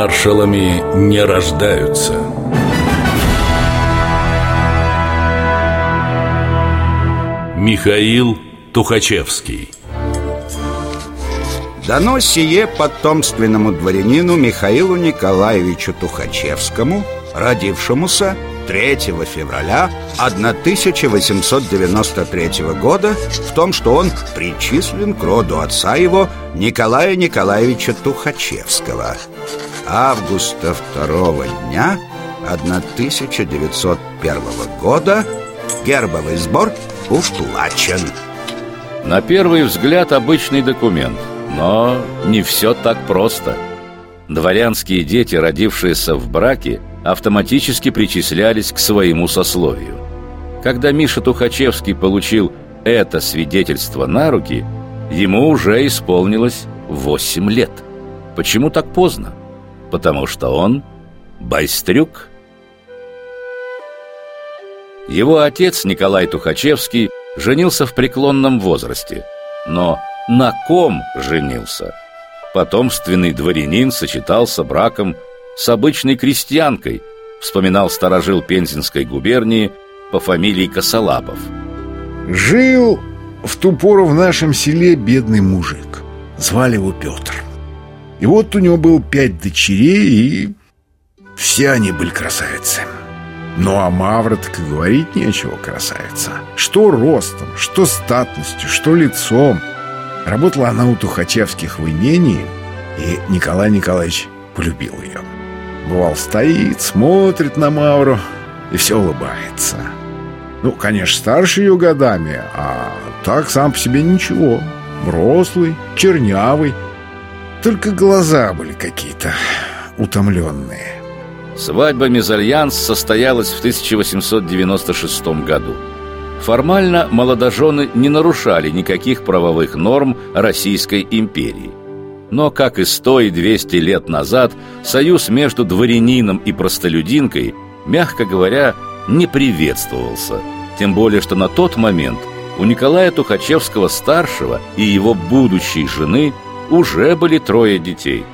Маршалами не рождаются. Михаил Тухачевский Дано сие потомственному дворянину Михаилу Николаевичу Тухачевскому, родившемуся 3 февраля 1893 года в том, что он причислен к роду отца его Николая Николаевича Тухачевского. Августа 2 дня 1901 года гербовый сбор уплачен. На первый взгляд обычный документ, но не все так просто. Дворянские дети, родившиеся в браке, автоматически причислялись к своему сословию. Когда Миша Тухачевский получил это свидетельство на руки, ему уже исполнилось 8 лет. Почему так поздно? Потому что он байстрюк. Его отец Николай Тухачевский женился в преклонном возрасте. Но на ком женился? Потомственный дворянин сочетался браком с обычной крестьянкой, вспоминал сторожил Пензенской губернии по фамилии Косолапов. Жил в ту пору в нашем селе бедный мужик. Звали его Петр. И вот у него было пять дочерей, и все они были красавицы. Ну а Мавра так и говорить нечего, красавица. Что ростом, что статностью, что лицом. Работала она у Тухачевских в имении, и Николай Николаевич полюбил ее. Бывал, стоит, смотрит на Мавру и все улыбается. Ну, конечно, старше ее годами, а так сам по себе ничего. Рослый, чернявый. Только глаза были какие-то утомленные. Свадьба Мезальянс состоялась в 1896 году. Формально молодожены не нарушали никаких правовых норм Российской империи. Но, как и сто и двести лет назад, союз между дворянином и простолюдинкой, мягко говоря, не приветствовался. Тем более, что на тот момент у Николая Тухачевского-старшего и его будущей жены уже были трое детей.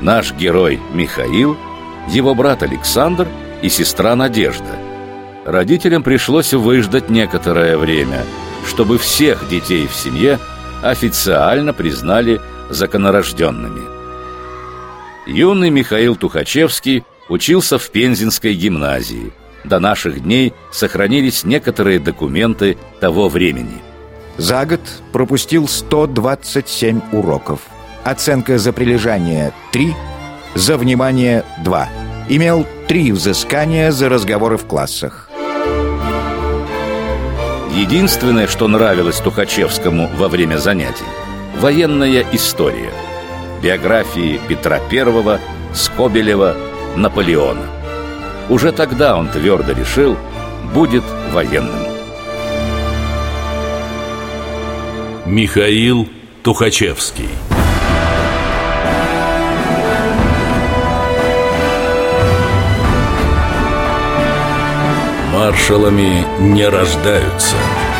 Наш герой Михаил – его брат Александр и сестра Надежда. Родителям пришлось выждать некоторое время, чтобы всех детей в семье официально признали законорожденными. Юный Михаил Тухачевский учился в Пензенской гимназии. До наших дней сохранились некоторые документы того времени. За год пропустил 127 уроков. Оценка за прилежание 3 за внимание 2. Имел три взыскания за разговоры в классах. Единственное, что нравилось Тухачевскому во время занятий – военная история. Биографии Петра I, Скобелева, Наполеона. Уже тогда он твердо решил – будет военным. Михаил Тухачевский маршалами не рождаются –